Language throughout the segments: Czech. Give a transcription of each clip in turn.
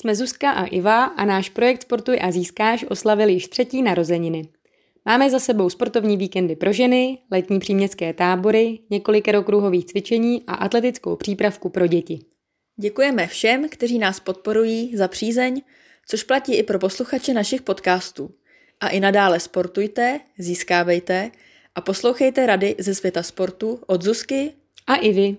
Jsme Zuzka a Iva a náš projekt Sportuj a získáš oslavili již třetí narozeniny. Máme za sebou sportovní víkendy pro ženy, letní příměstské tábory, několik kruhových cvičení a atletickou přípravku pro děti. Děkujeme všem, kteří nás podporují za přízeň, což platí i pro posluchače našich podcastů. A i nadále sportujte, získávejte a poslouchejte rady ze světa sportu od Zuzky a Ivy.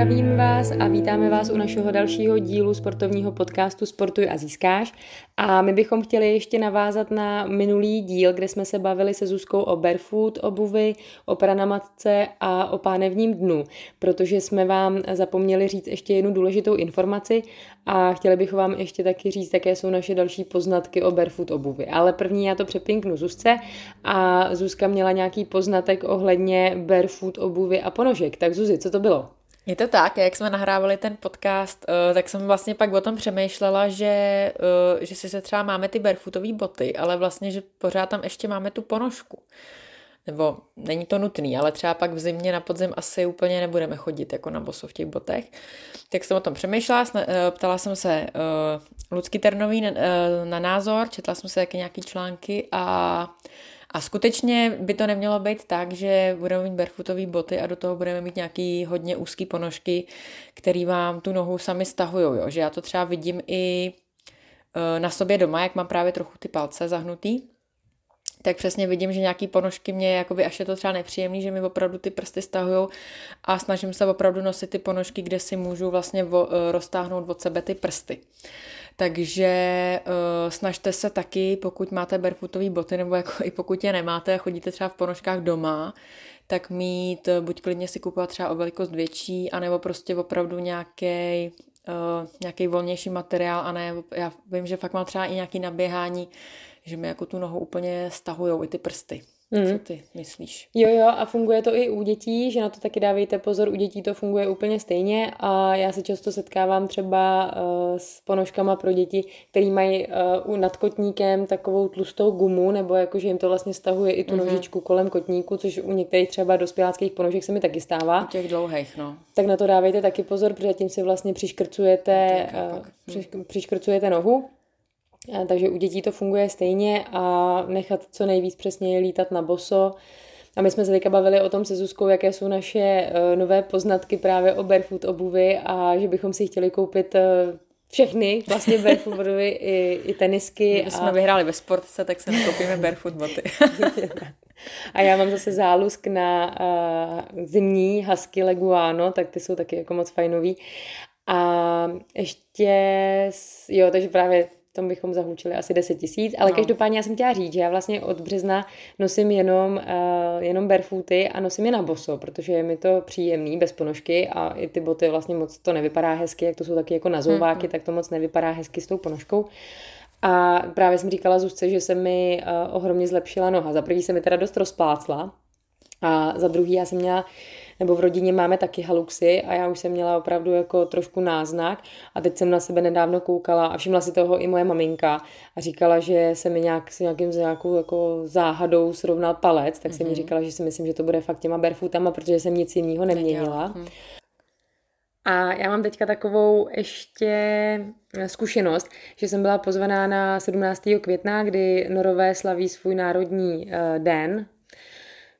Zdravím vás a vítáme vás u našeho dalšího dílu sportovního podcastu Sportuj a získáš. A my bychom chtěli ještě navázat na minulý díl, kde jsme se bavili se Zuzkou o barefoot obuvi, o pranamatce a o pánevním dnu, protože jsme vám zapomněli říct ještě jednu důležitou informaci a chtěli bychom vám ještě taky říct, jaké jsou naše další poznatky o barefoot obuvi. Ale první já to přepinknu Zuzce a Zuzka měla nějaký poznatek ohledně barefoot obuvy a ponožek. Tak Zuzi, co to bylo? Je to tak, jak jsme nahrávali ten podcast, eh, tak jsem vlastně pak o tom přemýšlela, že, eh, že si se třeba máme ty barefootové boty, ale vlastně, že pořád tam ještě máme tu ponožku. Nebo není to nutný, ale třeba pak v zimě na podzim asi úplně nebudeme chodit jako na boso v těch botech. Tak jsem o tom přemýšlela, eh, ptala jsem se Lucky Ternový na názor, četla jsem se taky nějaký články a a skutečně by to nemělo být tak, že budeme mít barefootové boty a do toho budeme mít nějaký hodně úzký ponožky, který vám tu nohu sami stahují. Jo? Že já to třeba vidím i e, na sobě doma, jak mám právě trochu ty palce zahnutý, tak přesně vidím, že nějaký ponožky mě, jakoby až je to třeba nepříjemný, že mi opravdu ty prsty stahují a snažím se opravdu nosit ty ponožky, kde si můžu vlastně e, roztáhnout od sebe ty prsty. Takže uh, snažte se taky, pokud máte barefootové boty, nebo jako i pokud je nemáte a chodíte třeba v ponožkách doma, tak mít, uh, buď klidně si kupovat třeba o velikost větší, anebo prostě opravdu nějaký uh, nějaký volnější materiál, a ne, já vím, že fakt mám třeba i nějaký naběhání, že mi jako tu nohu úplně stahujou i ty prsty. Mm. Co ty myslíš? Jo, jo, a funguje to i u dětí, že na to taky dávejte pozor, u dětí to funguje úplně stejně a já se často setkávám třeba uh, s ponožkama pro děti, který mají uh, nad kotníkem takovou tlustou gumu, nebo jako, že jim to vlastně stahuje i tu mm-hmm. nožičku kolem kotníku, což u některých třeba dospěláckých ponožek se mi taky stává. U těch dlouhých, no. Tak na to dávejte taky pozor, protože tím si vlastně přiškrcujete, uh, přiškrcujete nohu takže u dětí to funguje stejně a nechat co nejvíc přesně lítat na boso. A my jsme se teďka bavili o tom se Zuzkou, jaké jsou naše uh, nové poznatky právě o barefoot obuvy a že bychom si chtěli koupit uh, všechny, vlastně barefoot boty i, i tenisky. Kdyby jsme a... vyhráli ve sportce, tak se koupíme barefoot boty. a já mám zase zálusk na uh, zimní husky leguano, tak ty jsou taky jako moc fajnový. A ještě, jo, takže právě tom bychom zahučili asi 10 tisíc, ale no. každopádně já jsem chtěla říct, že já vlastně od března nosím jenom, uh, jenom barefooty a nosím je na boso, protože je mi to příjemný, bez ponožky a i ty boty vlastně moc to nevypadá hezky, jak to jsou taky jako na zouváky, mm-hmm. tak to moc nevypadá hezky s tou ponožkou. A právě jsem říkala Zuzce, že se mi uh, ohromně zlepšila noha. Za prvý se mi teda dost rozplácla a za druhý já jsem měla nebo v rodině máme taky haluxy a já už jsem měla opravdu jako trošku náznak a teď jsem na sebe nedávno koukala a všimla si toho i moje maminka a říkala, že se mi nějak s nějakým, nějakou jako záhadou srovnal palec, tak mm-hmm. jsem mi mhm. říkala, že si myslím, že to bude fakt těma barefootama, protože jsem nic jiného neměnila. Hm. A já mám teďka takovou ještě zkušenost, že jsem byla pozvaná na 17. května, kdy Norové slaví svůj národní eh, den,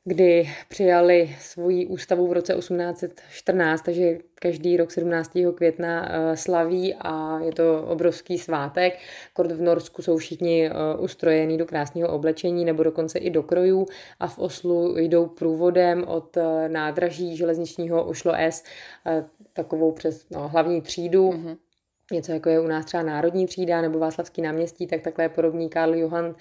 kdy přijali svoji ústavu v roce 1814, takže každý rok 17. května eh, slaví a je to obrovský svátek. Kort v Norsku jsou všichni eh, ustrojení do krásného oblečení nebo dokonce i do krojů a v Oslu jdou průvodem od eh, nádraží železničního Oslo S takovou přes no, hlavní třídu. Mm-hmm něco jako je u nás třeba Národní třída nebo Václavský náměstí, tak takhle je podobný Karl Johan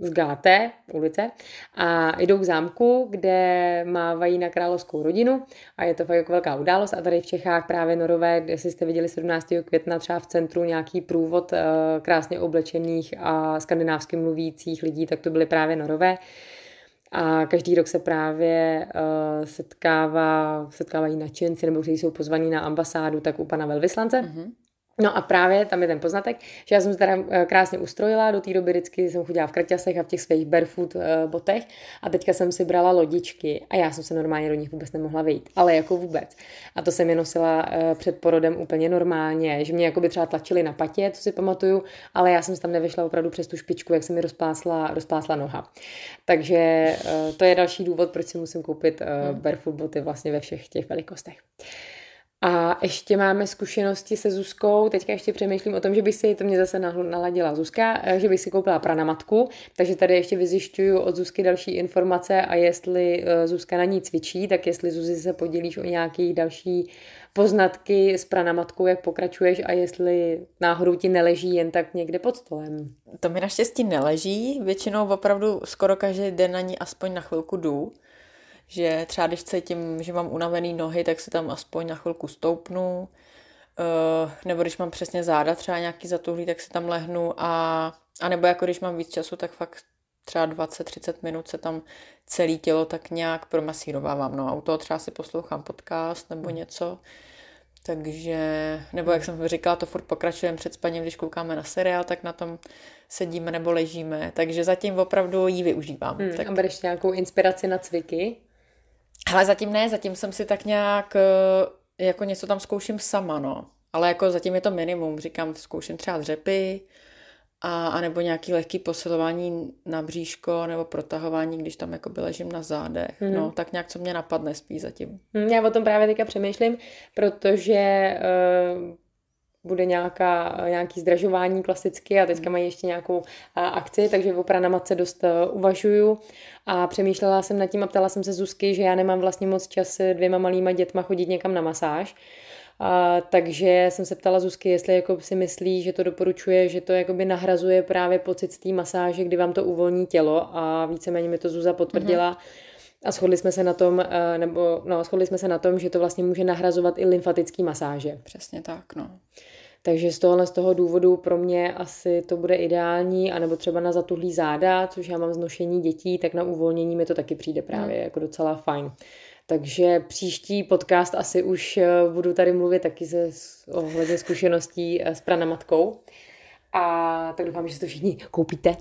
z Gáté ulice a jdou k zámku, kde mávají na královskou rodinu a je to fakt jako velká událost a tady v Čechách právě Norové, jestli jste viděli 17. května třeba v centru nějaký průvod uh, krásně oblečených a skandinávsky mluvících lidí, tak to byly právě Norové. A každý rok se právě uh, setkává, setkávají nadšenci nebo kteří jsou pozvaní na ambasádu, tak u pana velvyslance. Mm-hmm No a právě tam je ten poznatek, že já jsem se teda eh, krásně ustrojila, do té doby vždycky jsem chodila v kraťasech a v těch svých barefoot eh, botech a teďka jsem si brala lodičky a já jsem se normálně do nich vůbec nemohla vejít, ale jako vůbec. A to jsem je nosila eh, před porodem úplně normálně, že mě jako by třeba tlačili na patě, co si pamatuju, ale já jsem se tam nevyšla opravdu přes tu špičku, jak se mi rozplásla, rozplásla noha. Takže to je další důvod, proč si musím koupit hmm. barefoot boty vlastně ve všech těch velikostech. A ještě máme zkušenosti se Zuzkou, teďka ještě přemýšlím o tom, že bych si, to mě zase naladila Zuzka, eh, že bych si koupila pranamatku, takže tady ještě vyzjišťuju od Zuzky další informace a jestli eh, Zuzka na ní cvičí, tak jestli Zuzi se podělíš o nějaký další poznatky s pranamatkou, jak pokračuješ a jestli náhodou ti neleží jen tak někde pod stolem. To mi naštěstí neleží, většinou opravdu skoro každý den na ní aspoň na chvilku jdu že třeba když cítím, že mám unavený nohy, tak se tam aspoň na chvilku stoupnu, uh, nebo když mám přesně záda třeba nějaký zatuhlý, tak si tam lehnu a, a nebo jako když mám víc času, tak fakt třeba 20-30 minut se tam celé tělo tak nějak promasírovávám. No a u toho třeba si poslouchám podcast nebo hmm. něco. Takže, nebo jak jsem říkala, to furt pokračujeme před spaním, když koukáme na seriál, tak na tom sedíme nebo ležíme. Takže zatím opravdu ji využívám. Hmm, tak... A bereš nějakou inspiraci na cviky? Ale zatím ne, zatím jsem si tak nějak eh, jako něco tam zkouším sama, no. Ale jako zatím je to minimum, říkám, zkouším třeba dřepy, a, a nebo nějaký lehký posilování na bříško nebo protahování, když tam jako ležím na zádech. Mm. No, tak nějak co mě napadne spíš zatím. Mhm, já o tom právě teďka přemýšlím, protože uh, bude nějaká, nějaký zdražování klasicky a teďka mají ještě nějakou akci, takže o pranamatce dost e, uvažuju a přemýšlela jsem nad tím a ptala jsem se Zuzky, že já nemám vlastně moc čas dvěma malýma dětma chodit někam na masáž, a, takže jsem se ptala Zuzky, jestli jako si myslí, že to doporučuje, že to jakoby nahrazuje právě pocit z té masáže, kdy vám to uvolní tělo a víceméně mi to Zuza potvrdila. Mm-hmm. A shodli jsme se na tom, nebo no, shodli jsme se na tom, že to vlastně může nahrazovat i lymfatický masáže. Přesně tak, no. Takže z tohohle z toho důvodu pro mě asi to bude ideální, anebo třeba na zatuhlý záda, což já mám znošení dětí, tak na uvolnění mi to taky přijde právě hmm. jako docela fajn. Takže příští podcast asi už eh, budu tady mluvit taky ze ohledně zkušeností eh, s pranamatkou. A tak doufám, že si to všichni koupíte.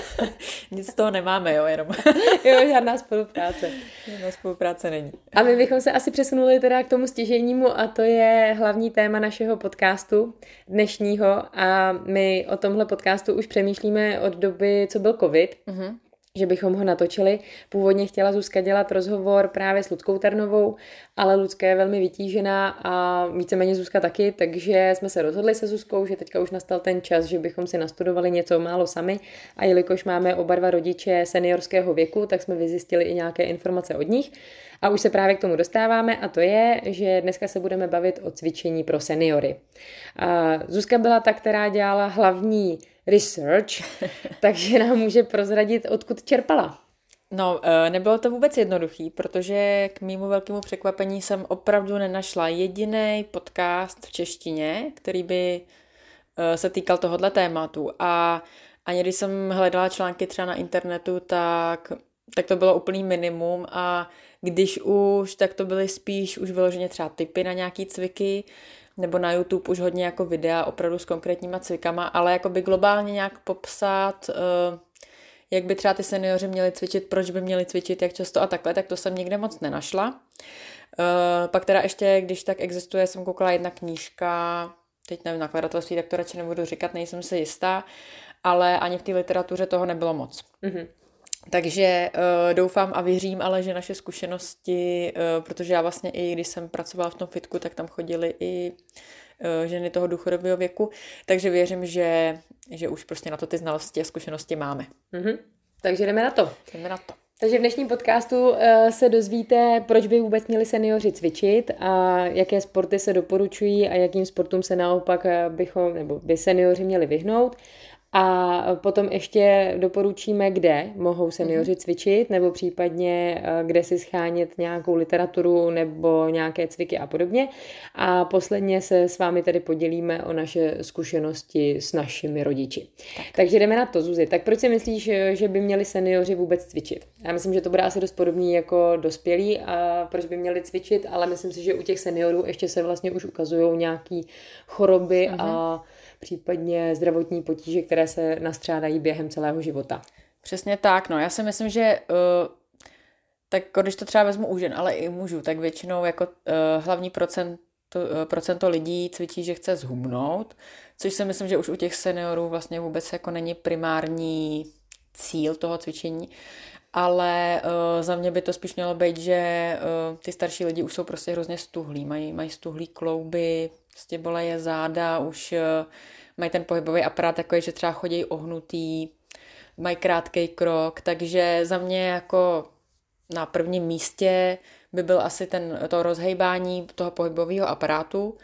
Nic z toho nemáme, jo, jenom. jo, žádná spolupráce. Žádná spolupráce není. A my bychom se asi přesunuli teda k tomu stěžejnímu a to je hlavní téma našeho podcastu dnešního a my o tomhle podcastu už přemýšlíme od doby, co byl covid. Uh-huh že bychom ho natočili. Původně chtěla Zuzka dělat rozhovor právě s Ludskou Ternovou, ale Lucka je velmi vytížená a víceméně Zuzka taky, takže jsme se rozhodli se Zuzkou, že teďka už nastal ten čas, že bychom si nastudovali něco málo sami a jelikož máme oba dva rodiče seniorského věku, tak jsme vyzjistili i nějaké informace od nich a už se právě k tomu dostáváme a to je, že dneska se budeme bavit o cvičení pro seniory. Zuzka byla ta, která dělala hlavní research, takže nám může prozradit, odkud čerpala. No, eh, nebylo to vůbec jednoduchý, protože k mýmu velkému překvapení jsem opravdu nenašla jediný podcast v češtině, který by eh, se týkal tohohle tématu. A ani když jsem hledala články třeba na internetu, tak, tak to bylo úplný minimum a když už, tak to byly spíš už vyloženě třeba typy na nějaký cviky, nebo na YouTube už hodně jako videa opravdu s konkrétníma cvikama, ale jako by globálně nějak popsat, eh, jak by třeba ty seniori měli cvičit, proč by měli cvičit, jak často a takhle, tak to jsem nikde moc nenašla. Eh, pak teda ještě, když tak existuje, jsem koukala jedna knížka, teď nevím, nakladatelství, tak to radši nebudu říkat, nejsem si jistá, ale ani v té literatuře toho nebylo moc. Mm-hmm. Takže uh, doufám a věřím ale, že naše zkušenosti, uh, protože já vlastně i když jsem pracovala v tom fitku, tak tam chodili i uh, ženy toho důchodového věku, takže věřím, že, že už prostě na to ty znalosti a zkušenosti máme. Mm-hmm. Takže jdeme na to. Jdeme na to. Takže v dnešním podcastu se dozvíte, proč by vůbec měli seniori cvičit a jaké sporty se doporučují a jakým sportům se naopak bychom, nebo by seniori měli vyhnout A potom ještě doporučíme, kde mohou seniori mm-hmm. cvičit, nebo případně eh, kde si schánět nějakou literaturu nebo nějaké cviky a podobně. A posledně se s vámi tedy podělíme o naše zkušenosti s našimi rodiči. Tak. Takže jdeme na to, Zuzi. Tak proč si myslíš, že by měli seniori vůbec cvičit? Já myslím, že to bude asi dost podobný jako dospělí a proč by měli cvičit, ale myslím si, že u těch seniorů ještě se vlastně už ukazují nějaké choroby mm-hmm. a případně zdravotní potíže, které se nastřádají během celého života. Přesně tak, no. Já si myslím, že uh, tak když to třeba vezmu u žen, ale i mužů, tak většinou jako uh, hlavní procent to, uh, procento lidí cvičí, že chce zhubnout, což si myslím, že už u těch seniorů vlastně vůbec jako není primární cíl toho cvičení, ale uh, za mě by to spíš mělo být, že uh, ty starší lidi už jsou prostě hrozně stuhlí, mají, mají stuhlý klouby, prostě boleje záda, už uh, mají ten pohybový aparát takový, že třeba chodí ohnutý, mají krátký krok, takže za mě jako na prvním místě by byl asi ten, to rozhejbání toho pohybového aparátu.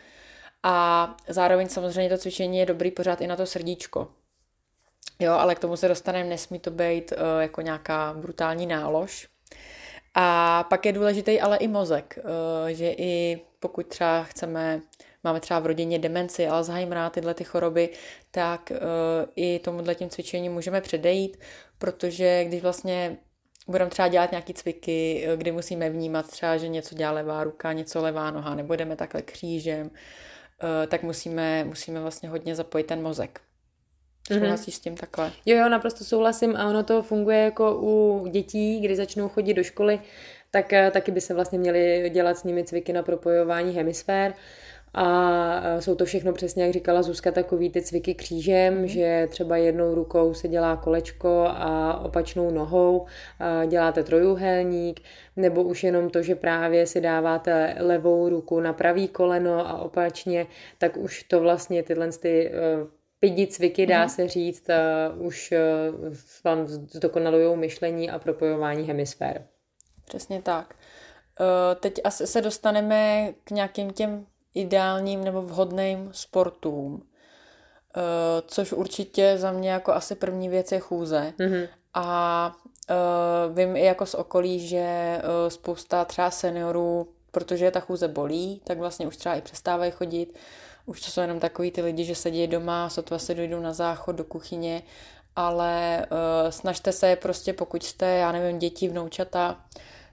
A zároveň samozřejmě to cvičení je dobrý pořád i na to srdíčko. Jo, ale k tomu se dostaneme, nesmí to být uh, jako nějaká brutální nálož. A pak je důležitý ale i mozek, uh, že i pokud třeba chceme máme třeba v rodině demenci, Alzheimera, tyhle ty choroby, tak uh, i tomuhle tím cvičení můžeme předejít, protože když vlastně budeme třeba dělat nějaký cviky, kdy musíme vnímat třeba, že něco dělá levá ruka, něco levá noha, nebo jdeme takhle křížem, tak musíme, musíme vlastně hodně zapojit ten mozek. Mhm. Souhlasíš mm-hmm. s tím takhle? Jo, jo, naprosto souhlasím a ono to funguje jako u dětí, kdy začnou chodit do školy, tak taky by se vlastně měly dělat s nimi cviky na propojování hemisfér. A jsou to všechno přesně, jak říkala Zuzka, takový ty cviky křížem, mm. že třeba jednou rukou se dělá kolečko a opačnou nohou děláte trojúhelník, nebo už jenom to, že právě si dáváte levou ruku na pravý koleno a opačně, tak už to vlastně tyhle ty e, pidi cviky, dá mm. se říct, už e, vám zdokonalují myšlení a propojování hemisfér. Přesně tak. E, teď asi se dostaneme k nějakým těm ideálním nebo vhodným sportům. Uh, což určitě za mě jako asi první věc je chůze. Mm-hmm. A uh, vím i jako z okolí, že uh, spousta třeba seniorů, protože ta chůze bolí, tak vlastně už třeba i přestávají chodit. Už to jsou jenom takový ty lidi, že sedí doma, sotva se dojdou na záchod do kuchyně, ale uh, snažte se prostě, pokud jste, já nevím, děti, vnoučata,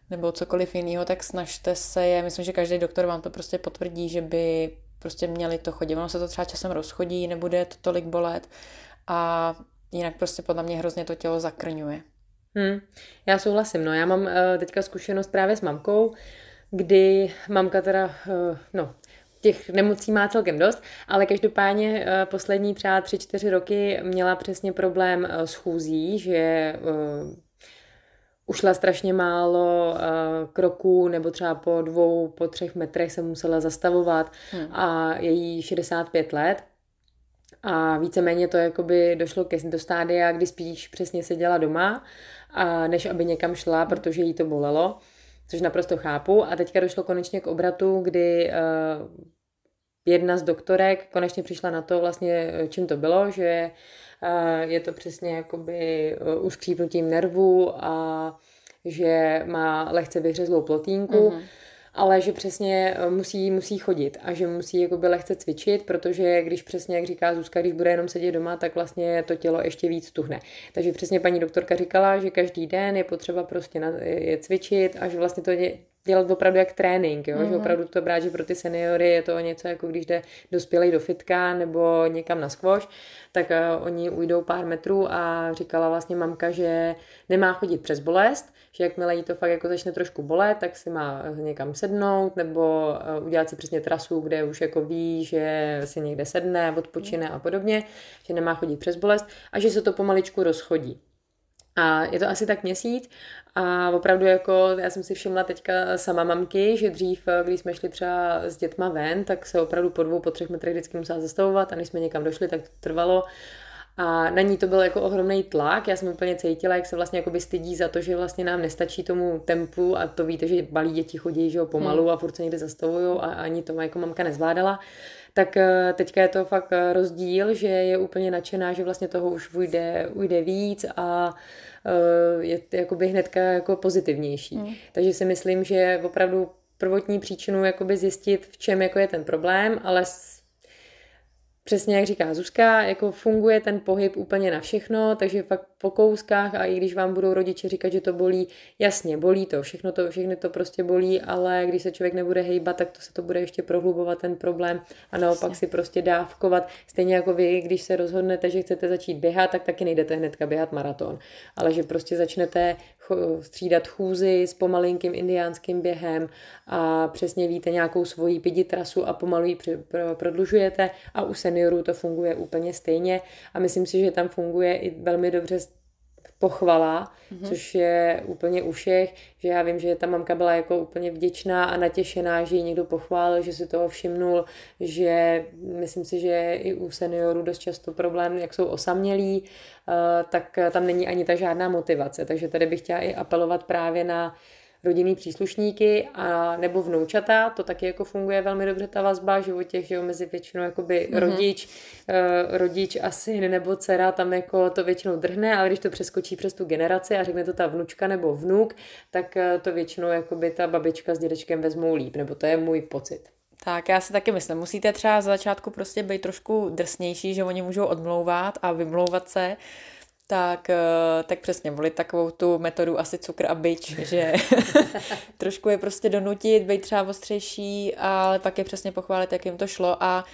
nebo cokoliv jiného, tak snažte se je, myslím, že každý doktor vám to prostě potvrdí, že by prostě měli to chodit. Ono se to třeba časem rozchodí, nebude to tolik bolet a jinak prostě podle mě hrozně to tělo zakrňuje. Hmm, já souhlasím, no já mám uh, teďka zkušenost právě s mamkou, kdy mamka teda, uh, no, těch nemocí má celkem dost, ale každopádně uh, poslední třeba tři, čtyři roky měla přesně problém uh, s chůzí, že uh, ušla strašně málo uh, kroků, nebo třeba po dvou, po třech metrech se musela zastavovat hmm. a je jí 65 let. A víceméně to jakoby došlo ke, do stádia, kdy spíš přesně seděla doma, a než aby někam šla, protože jí to bolelo, což naprosto chápu. A teďka došlo konečně k obratu, kdy uh, jedna z doktorek konečně přišla na to vlastně, čím to bylo, že je to přesně jakoby uskřípnutím nervu a že má lehce vyhřezlou plotínku. Mm-hmm ale že přesně e, musí, musí chodit a že musí jakoby lehce cvičit, protože když přesně, jak říká Zuzka, když bude jenom sedět doma, tak vlastně to tělo ještě víc tuhne. Takže přesně paní doktorka říkala, že každý den je potřeba prostě na, je cvičit a že vlastně to dělat opravdu jak trénink, jo? Mm. že mhm. opravdu to brát, že pro ty seniory je to něco jako když jde dospělý do fitka nebo někam na squash, tak uh, oni ujdou pár metrů a říkala vlastně mamka, že nemá chodit přes bolest, že jakmile jí to fakt jako začne trošku bolet, tak si má někam sednout nebo uh, udělat si přesně trasu, kde už jako ví, že si někde sedne, odpočine a podobně, že nemá chodit přes bolest a že se to pomaličku rozchodí. A je to asi tak měsíc a opravdu jako, já jsem si všimla teďka sama mamky, že dřív, když jsme šli třeba s dětma ven, tak se opravdu po dvou, po třech metrech vždycky musela zastavovat a než jsme někam došli, tak to trvalo. A na ní to byl jako ohromný tlak, já jsem úplně cítila, jak se vlastně jako stydí za to, že vlastně nám nestačí tomu tempu a to víte, že balí děti chodí že jo, pomalu hmm. a furt se někde zastavují a ani to jako mamka nezvládala. Tak eh, teďka je to fakt eh, rozdíl, že je úplně nadšená, že vlastně toho už ujde, ujde víc a je jakoby hnedka jako pozitivnější. Mm. Takže si myslím, že opravdu prvotní příčinu jakoby zjistit, v čem jako je ten problém, ale přesně jak říká Zuzka, jako funguje ten pohyb úplně na všechno, takže fakt po kouskách a i když vám budou rodiče říkat, že to bolí, jasně, bolí to, všechno to, všechny to prostě bolí, ale když se člověk nebude hejbat, tak to se to bude ještě prohlubovat ten problém a naopak si prostě dávkovat. Stejně jako vy, když se rozhodnete, že chcete začít běhat, tak taky nejdete hnedka běhat maraton, ale že prostě začnete střídat chůzy s pomalinkým indiánským během a přesně víte nějakou svoji pidi trasu a pomalu ji prodlužujete a u seniorů to funguje úplně stejně a myslím si, že tam funguje i velmi dobře pochvala, mm-hmm. což je úplně u všech, že já vím, že ta mamka byla jako úplně vděčná a natěšená, že ji někdo pochválil, že si toho všimnul, že myslím si, že i u seniorů dost často problém, jak jsou osamělí, uh, tak tam není ani ta žádná motivace, takže tady bych chtěla i apelovat právě na rodinný příslušníky a nebo vnoučata, to taky jako funguje velmi dobře ta vazba, že u těch, že jo, mezi většinou jakoby mm-hmm. rodič, uh, rodič a syn nebo dcera, tam jako to většinou drhne, ale když to přeskočí přes tu generaci a řekne to ta vnučka nebo vnuk, tak uh, to většinou jakoby ta babička s dědečkem vezmou líp, nebo to je můj pocit. Tak já si taky myslím, musíte třeba za začátku prostě být trošku drsnější, že oni můžou odmlouvat a vymlouvat se, tak, eh, tak přesně volit takovou tu metodu asi cukr a byč, že trošku je prostě donutit, být třeba ostřejší, ale pak je přesně pochválit, jak jim to šlo a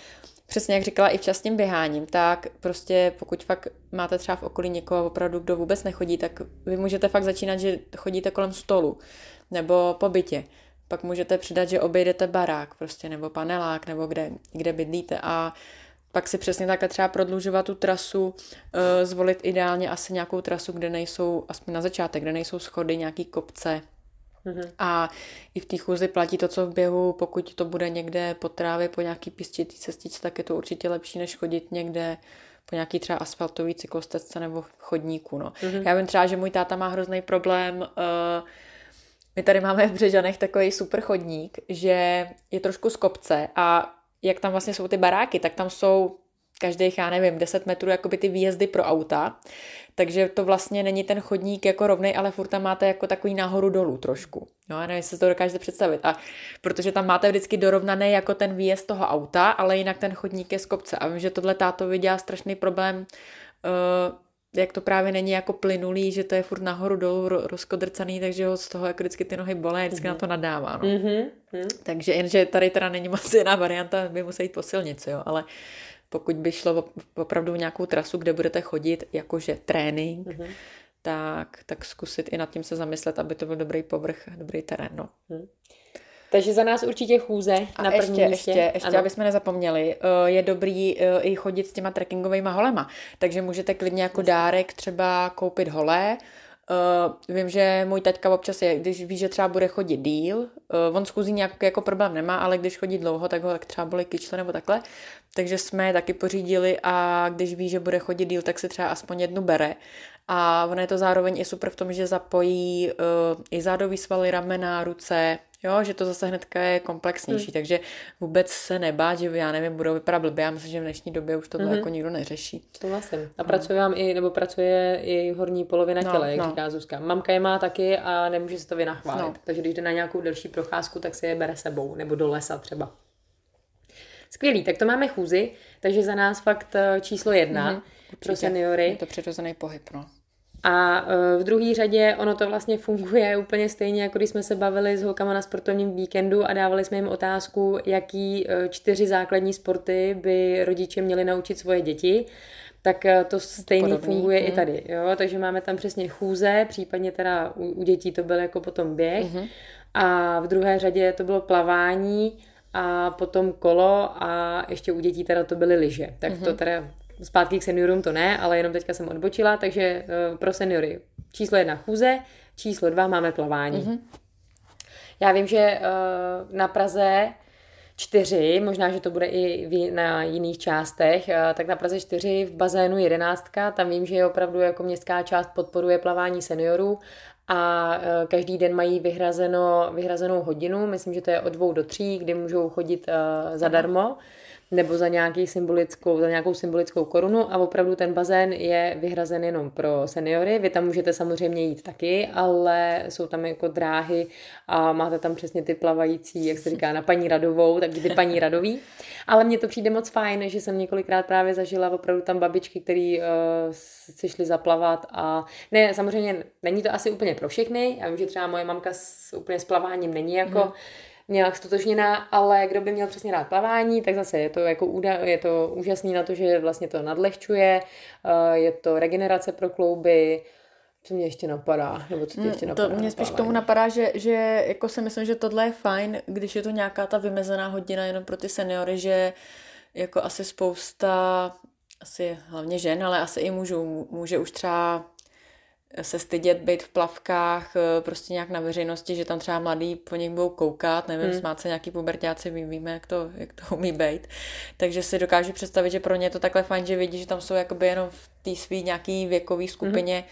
přesně jak říkala i včasným běháním, tak prostě pokud fakt máte třeba v okolí někoho opravdu, kdo vůbec nechodí, tak vy můžete fakt začínat, že chodíte kolem stolu nebo po bytě. Pak můžete přidat, že obejdete barák prostě nebo panelák nebo kde, kde bydlíte a pak si přesně takhle třeba prodlužovat tu trasu, eh, zvolit ideálně asi nějakou trasu, kde nejsou, aspoň na začátek, kde nejsou schody, nějaký kopce, Mm-hmm. A i v té chůzi platí to, co v běhu, pokud to bude někde po trávě, po nějaký písčitý cestičce, tak je to určitě lepší, než chodit někde po nějaký třeba asfaltový cyklostezce nebo chodníku. No. Mm-hmm. Já vím třeba, že můj táta má hrozný problém. Uh, my tady máme v Břežanech takový super chodník, že je trošku z kopce a jak tam vlastně jsou ty baráky, tak tam jsou každých, já nevím, 10 metrů jakoby ty výjezdy pro auta, takže to vlastně není ten chodník jako rovnej, ale furt tam máte jako takový nahoru dolů trošku. No, nevím, jestli to dokážete představit. A protože tam máte vždycky dorovnaný jako ten výjezd toho auta, ale jinak ten chodník je z kopce. A vím, že tohle táto dělá strašný problém uh, jak to právě není jako plynulý, že to je furt nahoru dolů rozkodrcaný, takže ho z toho jako vždycky ty nohy bolé, vždycky mm-hmm. na to nadává. No. Mm-hmm. Takže jenže tady teda není moc jiná varianta, by musí jít po silnici, jo, ale pokud by šlo opravdu nějakou trasu, kde budete chodit jakože trénink, mm-hmm. tak, tak zkusit i nad tím se zamyslet, aby to byl dobrý povrch, dobrý terén. No. Mm. Takže za nás určitě chůze a na první ještě, místě. Ještě, ještě, ano. aby jsme nezapomněli, eh, je dobrý eh, i chodit s těma trekkingovými holema. Takže můžete klidně jako dárek třeba koupit holé, Uh, vím, že můj taťka občas je, když ví, že třeba bude chodit díl, uh, on s chůzí nějak jako problém nemá, ale když chodí dlouho, tak ho tak třeba byly kyčle nebo takhle, takže jsme je taky pořídili a když ví, že bude chodit díl, tak si třeba aspoň jednu bere. A ono je to zároveň i super v tom, že zapojí uh, i zádový svaly, ramena, ruce, Jo, že to zase hnedka je komplexnější, hmm. takže vůbec se nebát, že já nevím, budou vypadat blbě. Já myslím, že v dnešní době už tohle hmm. jako nikdo neřeší. To vlastně. A no. pracuje vám i, nebo pracuje i horní polovina no, těla, jak no. říká Zuzka. Mamka je má taky a nemůže se to vynachválit. No. Takže když jde na nějakou delší procházku, tak si je bere sebou, nebo do lesa třeba. Skvělý, tak to máme chůzi, takže za nás fakt eh, číslo jedna mm-hmm, pro seniory. Je to přirozený pohyb, no. A e, v druhé řadě ono to vlastně funguje úplně stejně, jako když jsme se bavili s holkama na sportovním víkendu a dávali jsme jim otázku, jaký e, čtyři základní sporty by rodiče měli naučit svoje děti tak e, to Podobný. funguje mm. i mhm. tady. Jo? Takže máme tam přesně chůze, případně teda u, u dětí to byl jako potom běh. Mm. A v druhé řadě to bylo plavání a potom kolo a ještě u dětí teda to byly lyže. Tak mm. to teda zpátky k seniorům to ne, ale jenom teďka jsem odbočila, takže uh, pro seniory číslo jedna chůze, číslo dva máme plavání. Mm-hmm. Já vím, že uh, na Praze čtyři, možná, že to bude i na jiných částech, uh, tak na Praze čtyři v bazénu jedenáctka, tam vím, že je opravdu jako městská část podporuje plavání seniorů a každý den mají vyhrazeno, vyhrazenou hodinu, myslím, že to je od dvou do tří, kdy můžou chodit zadarmo. Mm nebo za, nějaký symbolickou, za nějakou symbolickou korunu a opravdu ten bazén je vyhrazen jenom pro seniory. Vy tam můžete samozřejmě jít taky, ale jsou tam jako dráhy a máte tam přesně ty plavající, jak se říká, na paní Radovou, tak ty paní Radový. Ale mně to přijde moc fajn, že jsem několikrát právě zažila opravdu tam babičky, které uh, si šly zaplavat a ne, samozřejmě není to asi úplně pro všechny. Já vím, že třeba moje mamka s, úplně s plaváním není jako mm nějak stotožněná, ale kdo by měl přesně rád plavání, tak zase je to, jako úda, je to úžasný na to, že vlastně to nadlehčuje, eh, je to regenerace pro klouby, co mě ještě napadá? Nebo co mě ještě napadá? To mě spíš k tomu napadá, že, že jako si myslím, že tohle je fajn, když je to nějaká ta vymezená hodina jenom pro ty seniory, že jako asi spousta, asi hlavně žen, ale asi i mužů, může už třeba se stydět být v plavkách eh, prostě nějak na veřejnosti, že tam třeba mladí po nich budou koukat, nevím, hmm. smát se nějaký pubertáci, my víme, jak to, jak to umí být. Takže si dokážu představit, že pro ně je to takhle fajn, že vidí, že tam jsou jakoby jenom v té své nějaký věkové skupině,